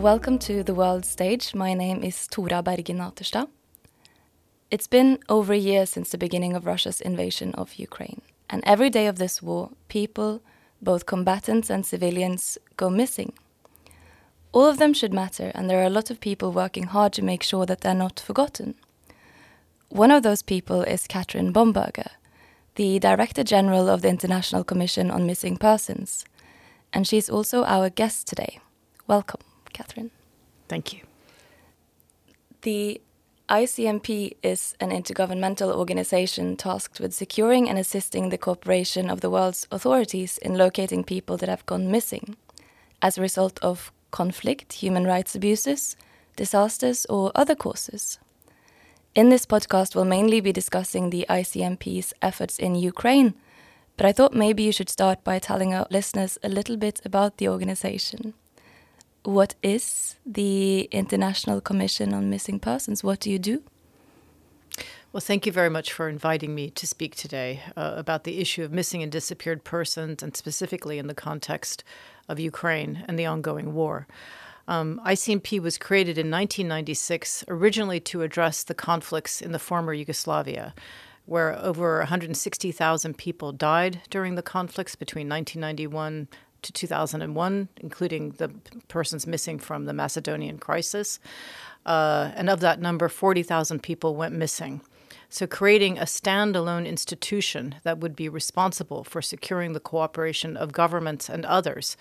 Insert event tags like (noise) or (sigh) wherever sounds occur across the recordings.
Welcome to the world stage. My name is Tora Bergen. It's been over a year since the beginning of Russia's invasion of Ukraine, and every day of this war, people, both combatants and civilians, go missing. All of them should matter, and there are a lot of people working hard to make sure that they're not forgotten. One of those people is Katrin Bomberger, the Director General of the International Commission on Missing Persons, and she's also our guest today. Welcome, Katrin. Thank you. The ICMP is an intergovernmental organization tasked with securing and assisting the cooperation of the world's authorities in locating people that have gone missing as a result of conflict, human rights abuses, disasters, or other causes. In this podcast, we'll mainly be discussing the ICMP's efforts in Ukraine, but I thought maybe you should start by telling our listeners a little bit about the organization what is the International Commission on Missing Persons? What do you do? Well, thank you very much for inviting me to speak today uh, about the issue of missing and disappeared persons, and specifically in the context of Ukraine and the ongoing war. Um, ICMP was created in 1996 originally to address the conflicts in the former Yugoslavia, where over 160,000 people died during the conflicts between 1991 to 2001, including the persons missing from the Macedonian crisis. Uh, and of that number, 40,000 people went missing. So, creating a standalone institution that would be responsible for securing the cooperation of governments and others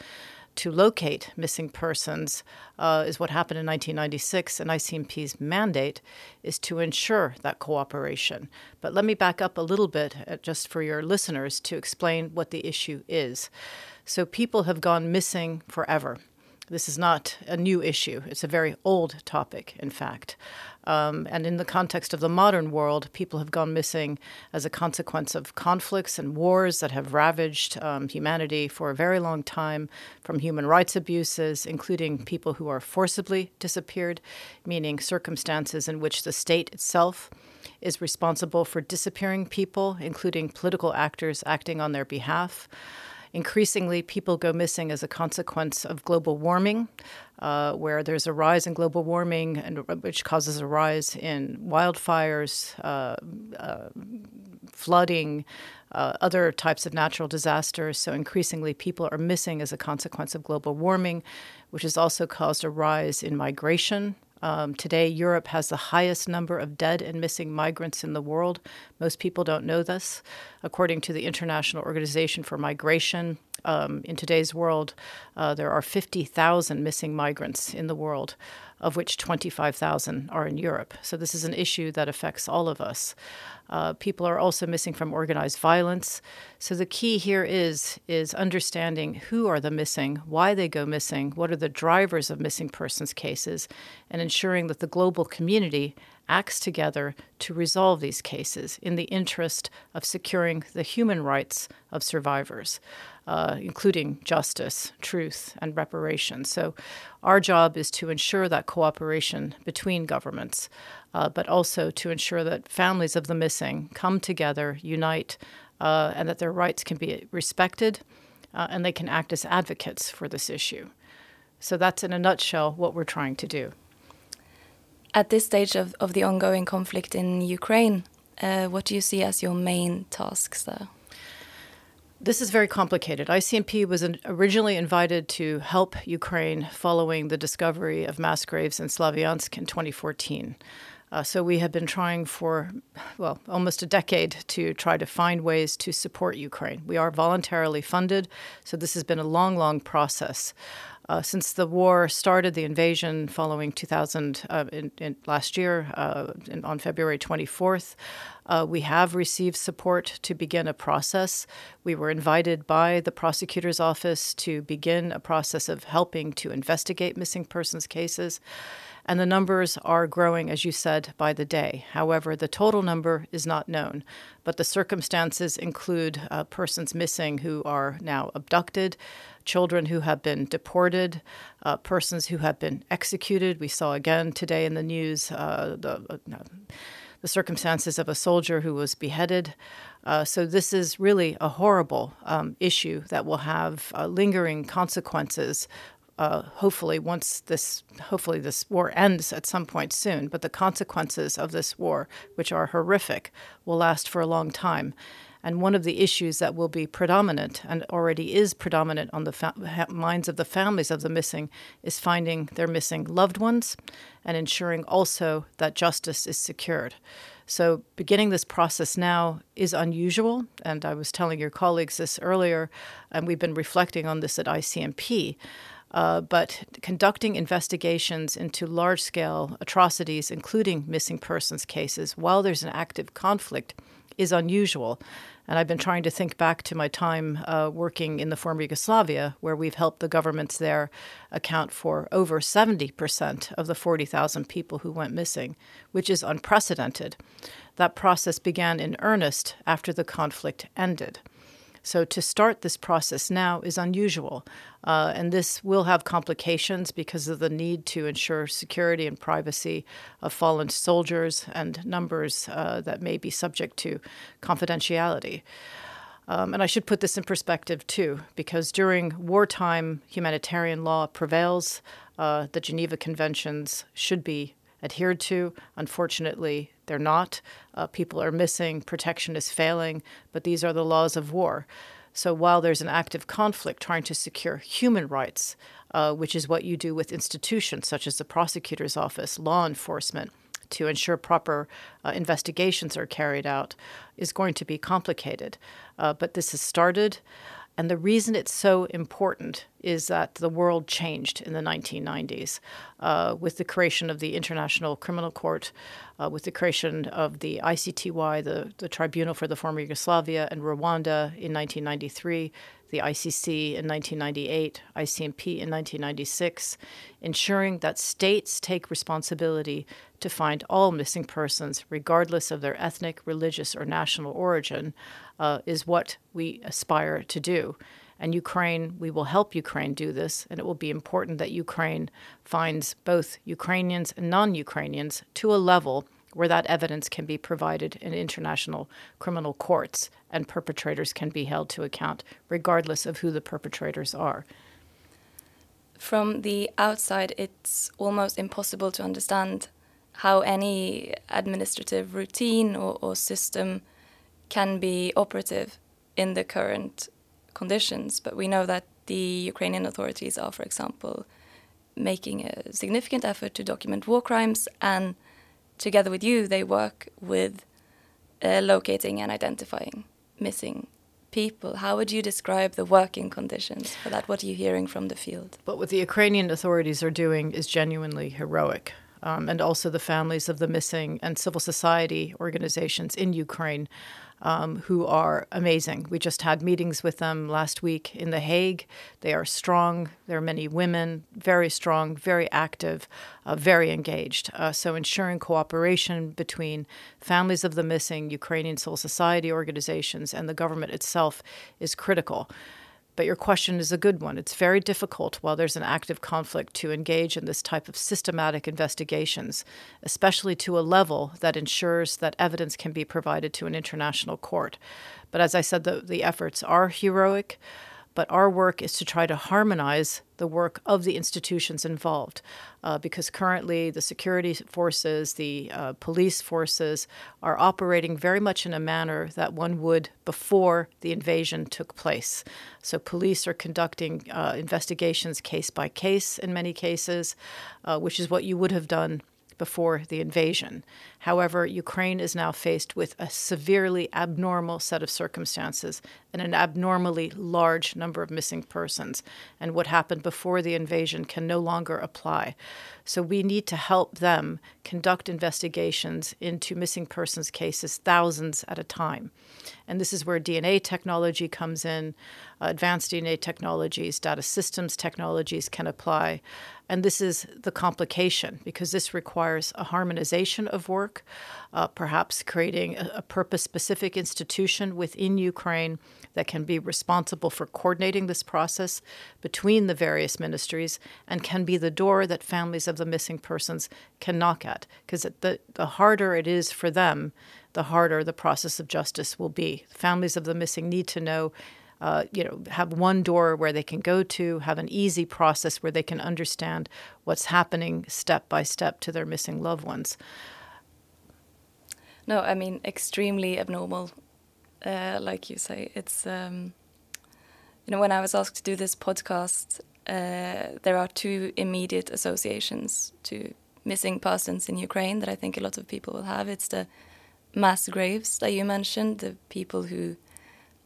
to locate missing persons uh, is what happened in 1996, and ICMP's mandate is to ensure that cooperation. But let me back up a little bit uh, just for your listeners to explain what the issue is. So people have gone missing forever. This is not a new issue. It's a very old topic, in fact. Um, and in the context of the modern world, people have gone missing as a consequence of conflicts and wars that have ravaged um, humanity for a very long time, from human rights abuses, including people who are forcibly disappeared, meaning circumstances in which the state itself is responsible for disappearing people, including political actors acting on their behalf. Increasingly, people go missing as a consequence of global warming, uh, where there's a rise in global warming, and which causes a rise in wildfires, uh, uh, flooding, uh, other types of natural disasters. So, increasingly, people are missing as a consequence of global warming, which has also caused a rise in migration um, today, Europe has the highest number of dead and missing migrants in the world. Most people don't know this. According to the International Organization for Migration, um, in today's world, uh, there are 50,000 missing migrants in the world of which 25,000 are in Europe. So this is an issue that affects all of us. Uh, people are also missing from organized violence. So the key here is is understanding who are the missing, why they go missing, what are the drivers of missing persons cases, and ensuring that the global community acts together to resolve these cases in the interest of securing the human rights of survivors, uh, including justice, truth, and reparations. So, our job is to ensure that cooperation between governments, uh, but also to ensure that families of the missing come together, unite, uh, and that their rights can be respected uh, and they can act as advocates for this issue. So, that's in a nutshell what we're trying to do at this stage of, of the ongoing conflict in Ukraine, uh, what do you see as your main tasks there? This is very complicated. ICMP was originally invited to help Ukraine following the discovery of mass graves in Slavyansk in 2014. Uh, so we have been trying for, well, almost a decade to try to find ways to support Ukraine. We are voluntarily funded, so this has been a long, long process. Uh, since the war started, the invasion following 2000 uh, in, in last year uh, in, on February 24th, uh, we have received support to begin a process. We were invited by the prosecutor's office to begin a process of helping to investigate missing persons cases. And the numbers are growing, as you said, by the day. However, the total number is not known, but the circumstances include uh, persons missing who are now abducted, children who have been deported, uh, persons who have been executed. We saw again today in the news uh, the, uh, the circumstances of a soldier who was beheaded. Uh, so, this is really a horrible um, issue that will have uh, lingering consequences uh, hopefully once this hopefully this war ends at some point soon but the consequences of this war which are horrific will last for a long time and one of the issues that will be predominant and already is predominant on the fa- minds of the families of the missing is finding their missing loved ones and ensuring also that justice is secured. So, beginning this process now is unusual. And I was telling your colleagues this earlier, and we've been reflecting on this at ICMP. Uh, but conducting investigations into large scale atrocities, including missing persons cases, while there's an active conflict, is unusual. And I've been trying to think back to my time uh, working in the former Yugoslavia, where we've helped the governments there account for over 70% of the 40,000 people who went missing, which is unprecedented. That process began in earnest after the conflict ended. So to start this process now is unusual, uh, and this will have complications because of the need to ensure security and privacy of fallen soldiers and numbers uh, that may be subject to confidentiality. Um, and I should put this in perspective too, because during wartime, humanitarian law prevails. Uh, the Geneva Conventions should be adhered to. Unfortunately, they're not. Uh, people are missing, protection is failing, but these are the laws of war. So while there's an active conflict trying to secure human rights, uh, which is what you do with institutions such as the prosecutor's office, law enforcement, to ensure proper uh, investigations are carried out, is going to be complicated. Uh, but this has started. And the reason it's so important is that the world changed in the 1990s uh, with the creation of the International Criminal Court, uh, with the creation of the ICTY, the, the Tribunal for the Former Yugoslavia, and Rwanda in 1993, the ICC in 1998, ICMP in 1996, ensuring that states take responsibility to find all missing persons, regardless of their ethnic, religious, or national origin, uh, is what we aspire to do. And Ukraine, we will help Ukraine do this, and it will be important that Ukraine finds both Ukrainians and non Ukrainians to a level where that evidence can be provided in international criminal courts and perpetrators can be held to account, regardless of who the perpetrators are. From the outside, it's almost impossible to understand how any administrative routine or, or system can be operative in the current conditions. But we know that the Ukrainian authorities are, for example, making a significant effort to document war crimes, and together with you, they work with uh, locating and identifying missing people. How would you describe the working conditions for that? What are you hearing from the field? But what the Ukrainian authorities are doing is genuinely heroic. Um, and also the families of the missing and civil society organizations in Ukraine um, who are amazing. We just had meetings with them last week in The Hague. They are strong. There are many women, very strong, very active, uh, very engaged. Uh, so, ensuring cooperation between families of the missing, Ukrainian civil society organizations, and the government itself is critical. But your question is a good one. It's very difficult while there's an active conflict to engage in this type of systematic investigations, especially to a level that ensures that evidence can be provided to an international court. But as I said, the, the efforts are heroic but our work is to try to harmonize the work of the institutions involved uh, because currently the security forces, the uh, police forces are operating very much in a manner that one would before the invasion took place. So, police are conducting uh, investigations case by case in many cases, uh, which is what you would have done before the invasion. However, Ukraine is now faced with a severely abnormal set of circumstances and an abnormally large number of missing persons. And what happened before the invasion can no longer apply. So we need to help them conduct investigations into missing persons cases, thousands at a time. And this is where DNA technology comes in, uh, advanced DNA technologies, data systems technologies can apply. And this is the complication because this requires a harmonization of work, uh, perhaps creating a, a purpose specific institution within Ukraine that can be responsible for coordinating this process between the various ministries and can be the door that families of the missing persons can knock at. Because the, the harder it is for them, the harder the process of justice will be. Families of the missing need to know uh, you know, have one door where they can go to, have an easy process where they can understand what's happening step by step to their missing loved ones. No, I mean extremely abnormal, uh, like you say. It's um, you know when I was asked to do this podcast, uh, there are two immediate associations to missing persons in Ukraine that I think a lot of people will have. It's the mass graves that you mentioned, the people who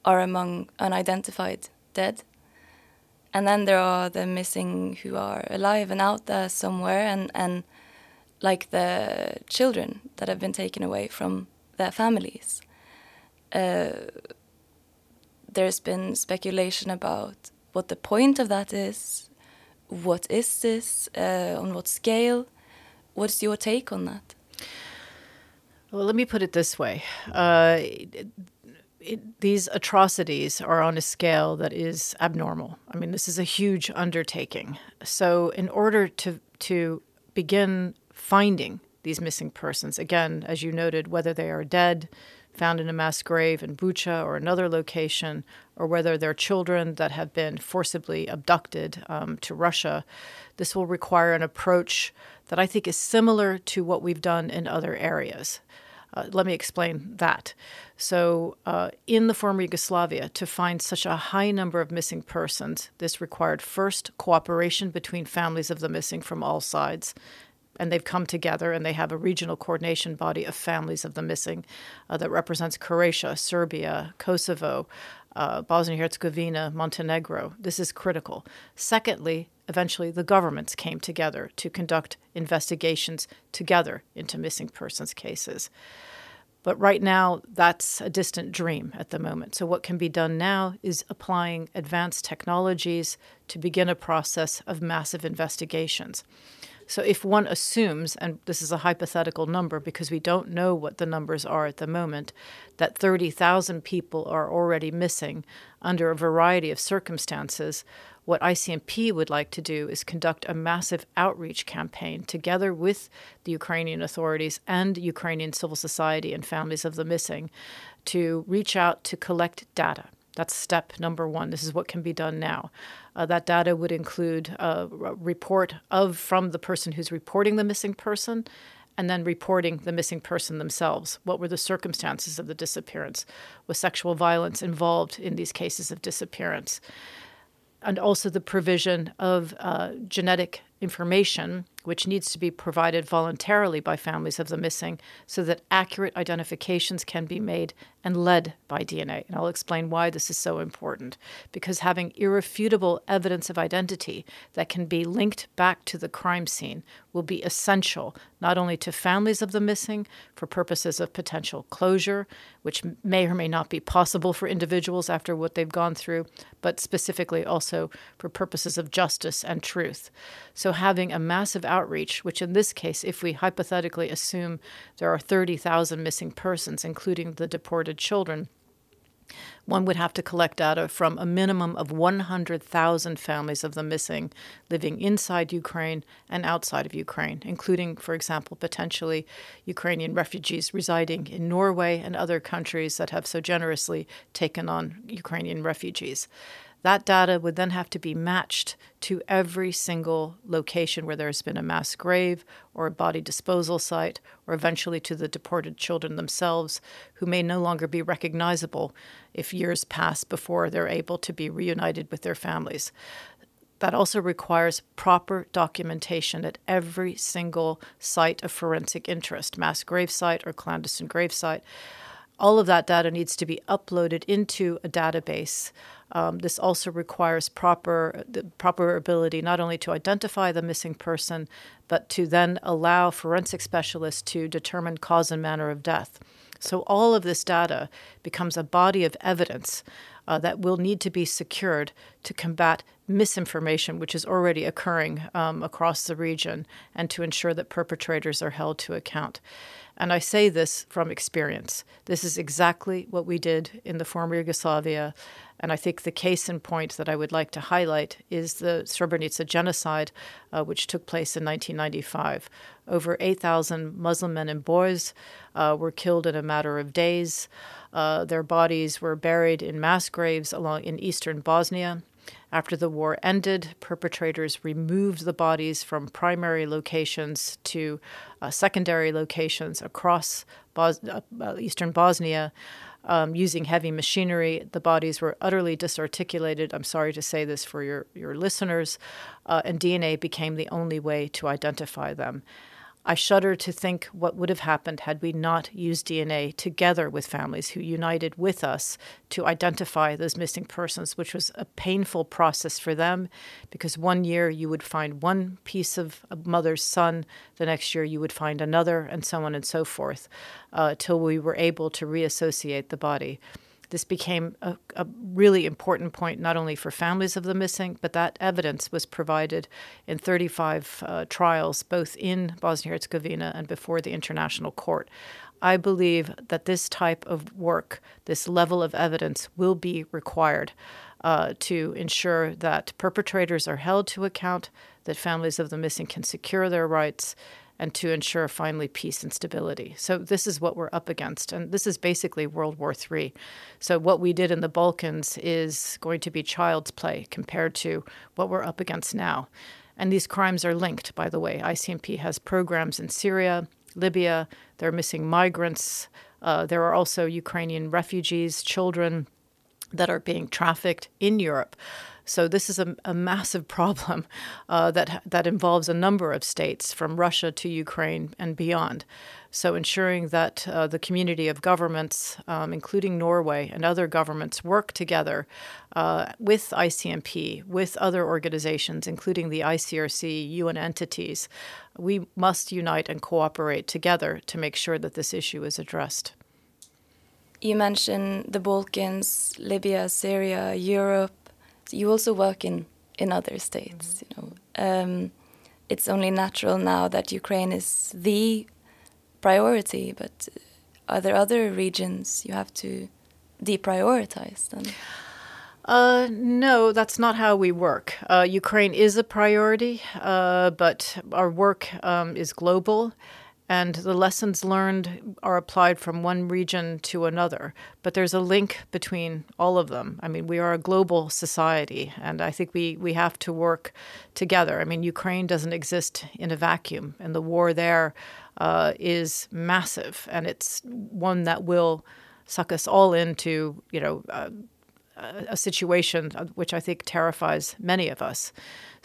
are among unidentified dead. And then there are the missing who are alive and out there somewhere, and, and like the children that have been taken away from their families. Uh, there's been speculation about what the point of that is, what is this, uh, on what scale. What's your take on that? Well, let me put it this way. Uh, it, these atrocities are on a scale that is abnormal. I mean, this is a huge undertaking. So, in order to to begin finding these missing persons. Again, as you noted, whether they are dead, found in a mass grave in Bucha or another location, or whether they're children that have been forcibly abducted um, to Russia, this will require an approach that I think is similar to what we've done in other areas. Uh, let me explain that. So, uh, in the former Yugoslavia, to find such a high number of missing persons, this required first cooperation between families of the missing from all sides, and they've come together and they have a regional coordination body of families of the missing uh, that represents Croatia, Serbia, Kosovo, uh, Bosnia Herzegovina, Montenegro. This is critical. Secondly, eventually the governments came together to conduct investigations together into missing persons cases. But right now, that's a distant dream at the moment. So, what can be done now is applying advanced technologies to begin a process of massive investigations. So if one assumes, and this is a hypothetical number because we don't know what the numbers are at the moment, that 30,000 people are already missing under a variety of circumstances, what ICMP would like to do is conduct a massive outreach campaign together with the Ukrainian authorities and Ukrainian civil society and families of the missing to reach out to collect data. That's step number one. This is what can be done now. Uh, that data would include a report of from the person who's reporting the missing person, and then reporting the missing person themselves. What were the circumstances of the disappearance? Was sexual violence involved in these cases of disappearance? And also the provision of uh, genetic information which needs to be provided voluntarily by families of the missing so that accurate identifications can be made and led by DNA. And I'll explain why this is so important. Because having irrefutable evidence of identity that can be linked back to the crime scene will be essential not only to families of the missing for purposes of potential closure, which may or may not be possible for individuals after what they've gone through, but specifically also for purposes of justice and truth. So having a massive outreach, which in this case, if we hypothetically assume there are 30,000 missing persons, including the deported children, one would have to collect data from a minimum of 100,000 families of the missing living inside Ukraine and outside of Ukraine, including, for example, potentially Ukrainian refugees residing in Norway and other countries that have so generously taken on Ukrainian refugees. That data would then have to be matched to every single location where there has been a mass grave or a body disposal site, or eventually to the deported children themselves, who may no longer be recognizable if years pass before they're able to be reunited with their families. That also requires proper documentation at every single site of forensic interest, mass grave site or clandestine grave site. All of that data needs to be uploaded into a database um, this also requires proper the proper ability not only to identify the missing person, but to then allow forensic specialists to determine cause and manner of death. So all of this data becomes a body of evidence uh, that will need to be secured to combat misinformation, which is already occurring um, across the region, and to ensure that perpetrators are held to account. And I say this from experience. This is exactly what we did in the former Yugoslavia. And I think the case in point that I would like to highlight is the Srebrenica genocide, uh, which took place in 1995. Over 8,000 Muslim men and boys uh, were killed in a matter of days. Uh, their bodies were buried in mass graves along in eastern Bosnia. After the war ended, perpetrators removed the bodies from primary locations to uh, secondary locations across Bos- uh, uh, eastern Bosnia. Um, using heavy machinery. The bodies were utterly disarticulated. I'm sorry to say this for your, your listeners. Uh, and DNA became the only way to identify them. I shudder to think what would have happened had we not used DNA together with families who united with us to identify those missing persons, which was a painful process for them because one year you would find one piece of a mother's son, the next year you would find another, and so on and so forth, uh, till we were able to reassociate the body this became a, a, really important point not only for families of the missing, but that evidence was provided in 35 uh, trials, both in Bosnia Herzegovina and before the International Court. I believe that this type of work, this level of evidence, will be required uh, to ensure that perpetrators are held to account, that families of the missing can secure their rights, and to ensure finally peace and stability. So this is what we're up against, and this is basically World War III. So what we did in the Balkans is going to be child's play compared to what we're up against now. And these crimes are linked, by the way. ICMP has programs in Syria, Libya. They're missing migrants. Uh, there are also Ukrainian refugees, children that are being trafficked in Europe. So this is a, a massive problem uh, that that involves a number of states, from Russia to Ukraine and beyond. So ensuring that uh, the community of governments, um, including Norway and other governments, work together uh, with ICMP, with other organizations, including the ICRC, UN entities. We must unite and cooperate together to make sure that this issue is addressed. You mentioned the Balkans, Libya, Syria, Europe you also work in in other states. You know, um, it's only natural now that Ukraine is the priority. But are there other regions you have to deprioritize then? Uh, no, that's not how we work. Uh, Ukraine is a priority, uh, but our work um, is global and the lessons learned are applied from one region to another. But there's a link between all of them. I mean, we are a global society, and I think we, we have to work together. I mean, Ukraine doesn't exist in a vacuum, and the war there uh, is massive, and it's one that will suck us all into, you know, uh, a situation which I think terrifies many of us.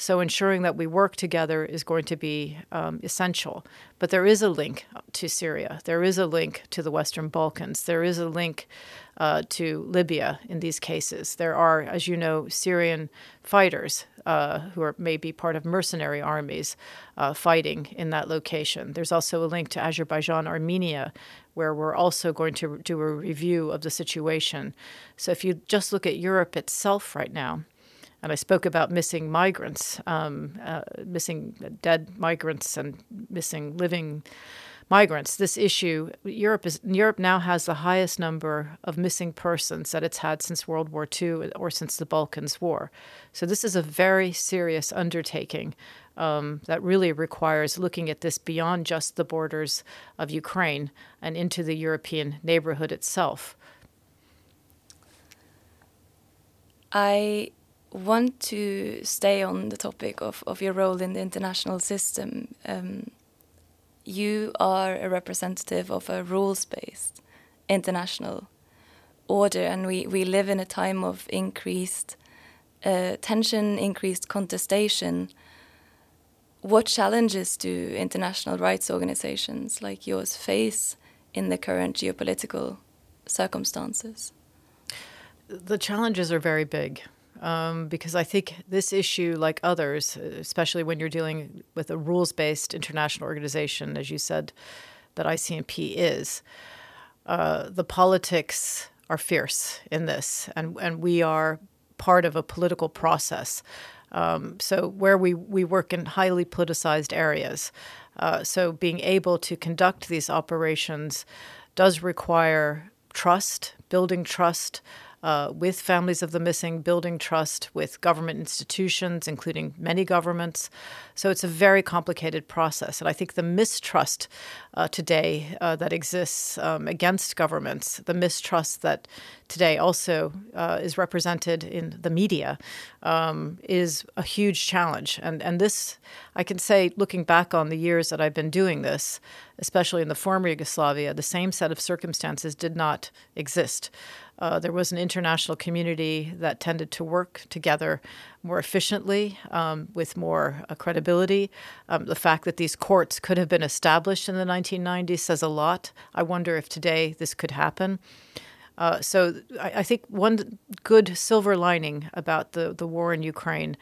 So ensuring that we work together is going to be um, essential. But there is a link to Syria. There is a link to the Western Balkans. There is a link uh, to Libya in these cases. There are, as you know, Syrian fighters uh, who are maybe part of mercenary armies uh, fighting in that location. There's also a link to Azerbaijan, Armenia, where we're also going to do a review of the situation. So if you just look at Europe itself right now, and I spoke about missing migrants, um, uh, missing dead migrants, and missing living migrants. This issue, Europe is Europe now has the highest number of missing persons that it's had since World War II or since the Balkans War. So this is a very serious undertaking um, that really requires looking at this beyond just the borders of Ukraine and into the European neighborhood itself. I want to stay on the topic of, of your role in the international system. Um, you are a representative of a rules based international order, and we, we live in a time of increased uh, tension, increased contestation. What challenges do international rights organizations like yours face in the current geopolitical circumstances? The challenges are very big um, because I think this issue, like others, especially when you're dealing with a rules based international organization, as you said, that ICMP is, uh, the politics are fierce in this, and, and we are part of a political process. Um, so, where we, we work in highly politicized areas, Uh, so, being able to conduct these operations does require trust, building trust uh, with families of the missing, building trust with government institutions, including many governments. So it's a very complicated process. And I think the mistrust uh, today uh, that exists um, against governments, the mistrust that today also uh, is represented in the media, um, is a huge challenge. And, and this, I can say, looking back on the years that I've been doing this, especially in the former Yugoslavia, the same set of circumstances did not exist. Uh, there was an international community that tended to work together more efficiently, um, with more uh, credibility. Um, the fact that these courts could have been established in the 1990s says a lot. I wonder if today this could happen. Uh, so I, I, think one good silver lining about the, the war in Ukraine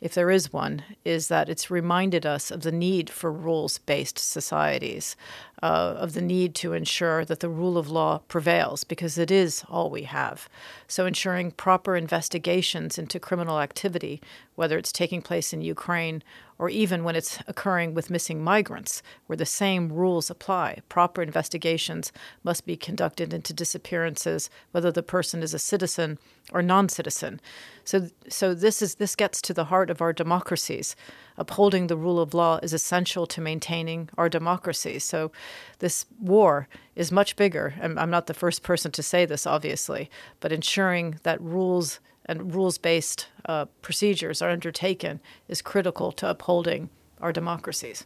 if there is one, is that it's reminded us of the need for rules based societies, uh, of the need to ensure that the rule of law prevails, because it is all we have. So, ensuring proper investigations into criminal activity, whether it's taking place in Ukraine or even when it's occurring with missing migrants, where the same rules apply. Proper investigations must be conducted into disappearances, whether the person is a citizen or non-citizen. So, so this is this gets to the heart of our democracies. Upholding the rule of law is essential to maintaining our democracy. So, this war is much bigger. And I'm not the first person to say this, obviously, but ensuring that rules and rules based uh, procedures are undertaken is critical to upholding our democracies.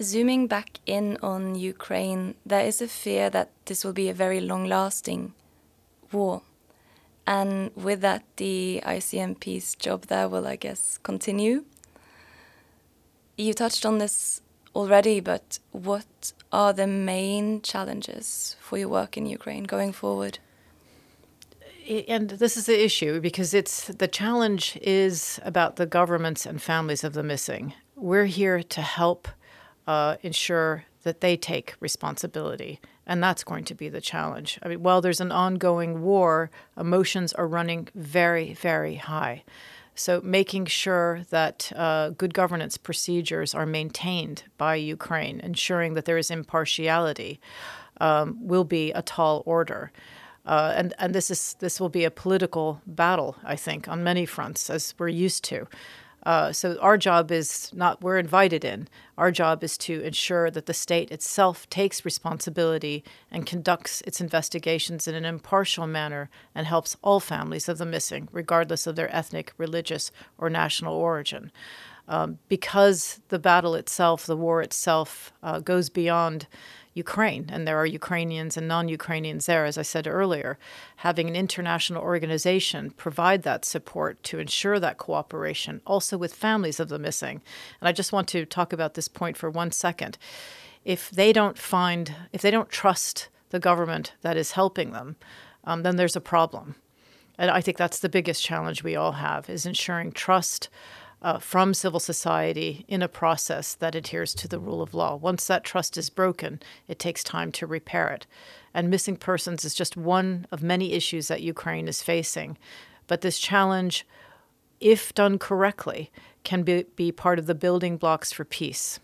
Zooming back in on Ukraine, there is a fear that this will be a very long lasting war. And with that, the ICMP's job there will, I guess, continue. You touched on this already, but what are the main challenges for your work in Ukraine going forward? and this is the issue because it's the challenge is about the governments and families of the missing. We're here to help uh, ensure that they take responsibility, and that's going to be the challenge. I mean, while there's an ongoing war, emotions are running very, very high. So, making sure that uh, good governance procedures are maintained by Ukraine, ensuring that there is impartiality, um, will be a tall order. Uh, and and this is this will be a political battle, I think, on many fronts, as we're used to. Uh, so our job is not we're invited in. Our job is to ensure that the state itself takes responsibility and conducts its investigations in an impartial manner and helps all families of the missing, regardless of their ethnic, religious, or national origin. Um, because the battle itself, the war itself, uh, goes beyond Ukraine, and there are Ukrainians and non Ukrainians there, as I said earlier. Having an international organization provide that support to ensure that cooperation, also with families of the missing. And I just want to talk about this point for one second. If they don't find, if they don't trust the government that is helping them, um, then there's a problem. And I think that's the biggest challenge we all have is ensuring trust uh, from civil society in a process that adheres to the rule of law. Once that trust is broken, it takes time to repair it. And missing persons is just one of many issues that Ukraine is facing. But this challenge, if done correctly, can be, be part of the building blocks for peace.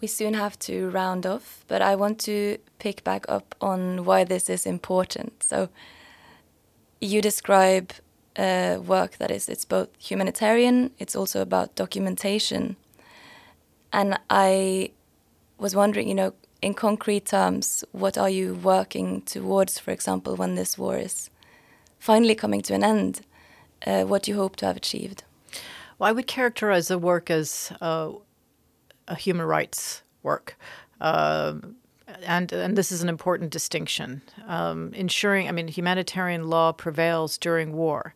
We soon have to round off, but I want to pick back up on why this is important. So, you describe uh, work that is it's both humanitarian it's also about documentation. And i was wondering you know in concrete terms what are you working towards for example when this war is finally coming to an end? Uh, what do you hope to have achieved? Well i would characterize the work as uh, a human rights work. Um, and and this is an important distinction. Um, ensuring, I mean, humanitarian law prevails during war.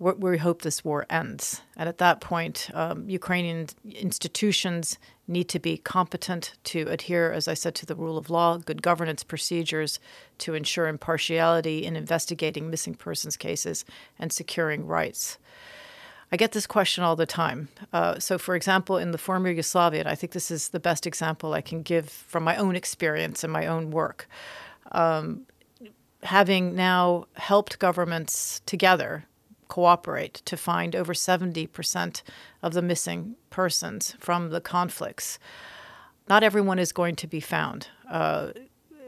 We, hope this war ends, and at that point, um, Ukrainian institutions need to be competent to adhere, as I said, to the rule of law, good governance procedures to ensure impartiality in investigating missing persons cases and securing rights. I get this question all the time. Uh, so, for example, in the former Yugoslavia, I think this is the best example I can give from my own experience and my own work. Um, having now helped governments together cooperate to find over 70% of the missing persons from the conflicts. Not everyone is going to be found uh,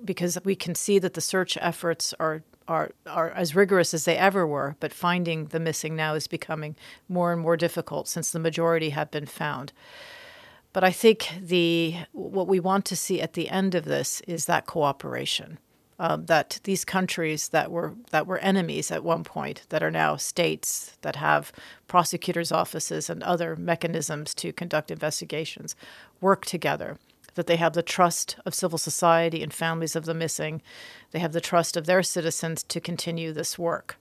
because we can see that the search efforts are are, are as rigorous as they ever were, but finding the missing now is becoming more and more difficult since the majority have been found. But I think the what we want to see at the end of this is that cooperation. Um, that these countries that were that were enemies at one point that are now states that have prosecutors' offices and other mechanisms to conduct investigations work together that they have the trust of civil society and families of the missing. They have the trust of their citizens to continue this work.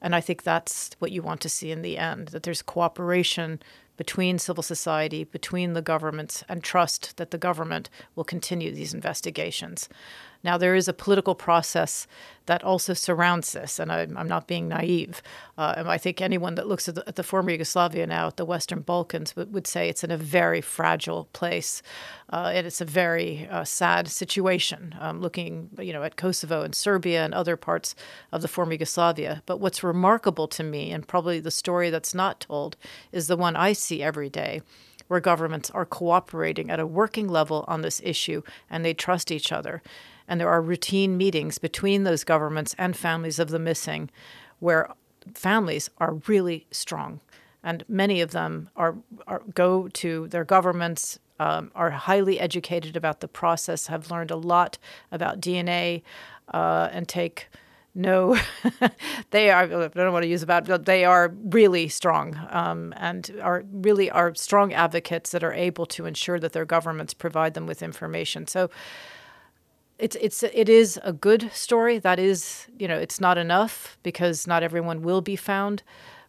And I think that's what you want to see in the end that there's cooperation between civil society, between the governments, and trust that the government will continue these investigations. Now, there is a political process that also surrounds this, and I'm, I'm not being naive. Uh, and I think anyone that looks at the, at the, former Yugoslavia now, at the Western Balkans, would, would say it's in a very fragile place, uh, and it's a very uh, sad situation. Um, looking, you know, at Kosovo and Serbia and other parts of the former Yugoslavia. But what's remarkable to me, and probably the story that's not told, is the one I see every day where governments are cooperating at a working level on this issue and they trust each other. And there are routine meetings between those governments and families of the missing where families are really strong. And many of them are, are go to their governments, um, are highly educated about the process, have learned a lot about DNA, uh, and take no, (laughs) they are. I don't want to use about, but they are really strong um, and are really are strong advocates that are able to ensure that their governments provide them with information. So it's it's it is a good story. That is, you know, it's not enough because not everyone will be found,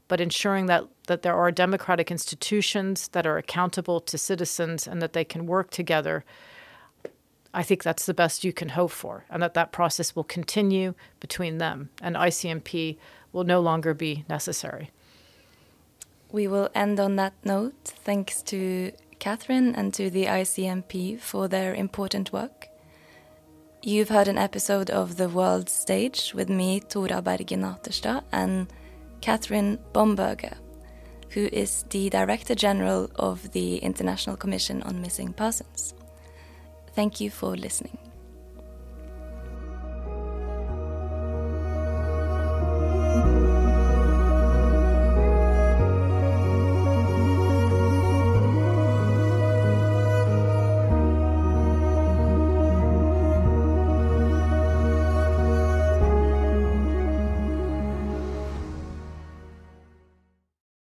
but ensuring that that there are democratic institutions that are accountable to citizens and that they can work together. I think that's the best you can hope for, and that that process will continue between them, and ICMP will no longer be necessary. We will end on that note. Thanks to Kathryne and to the ICMP for their important work. You've heard an episode of The World Stage with me, Tora Bergen and Kathryne Bomberger, who is the Director General of the International Commission on Missing Persons. Thank you for listening.